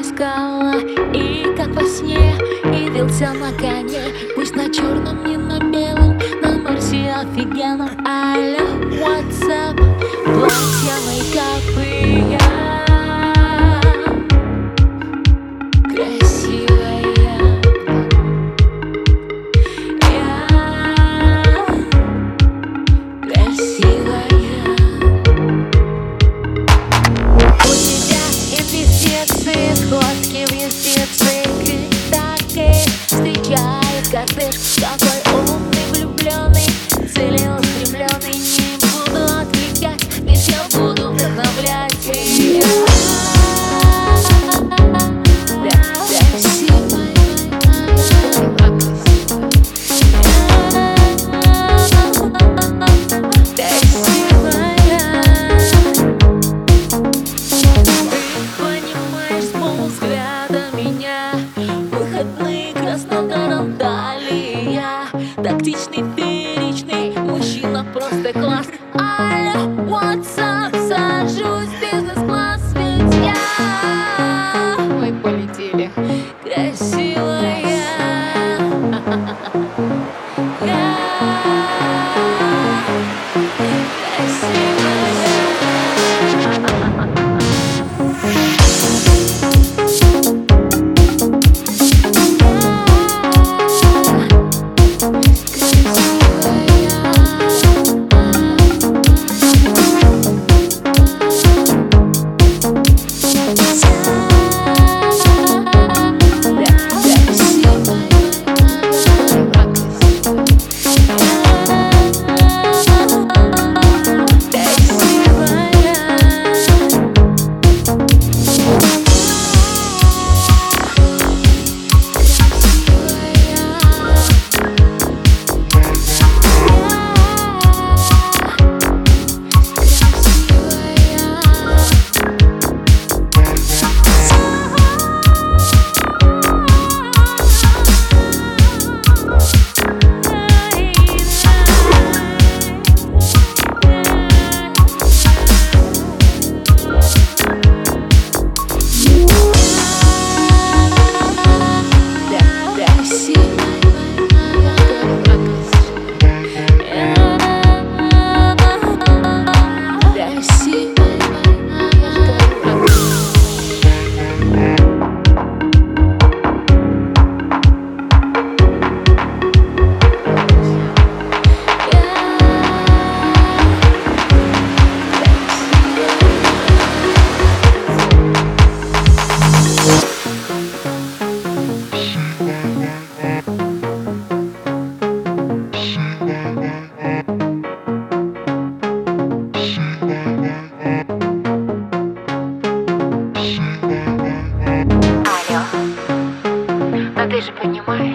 Поискала И как во сне явился на коне Пусть на черном, не на белом На Марсе офигенном Алло, what's up? Платья, целеустремленный Не буду отвлекать, ведь я буду вдохновлять. Тебя Алло,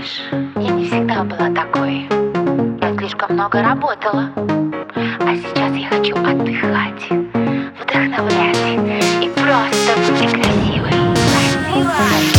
понимаешь, я не всегда была такой. Я слишком много работала. А сейчас я хочу отдыхать, вдохновлять и просто быть красивой. Красивой!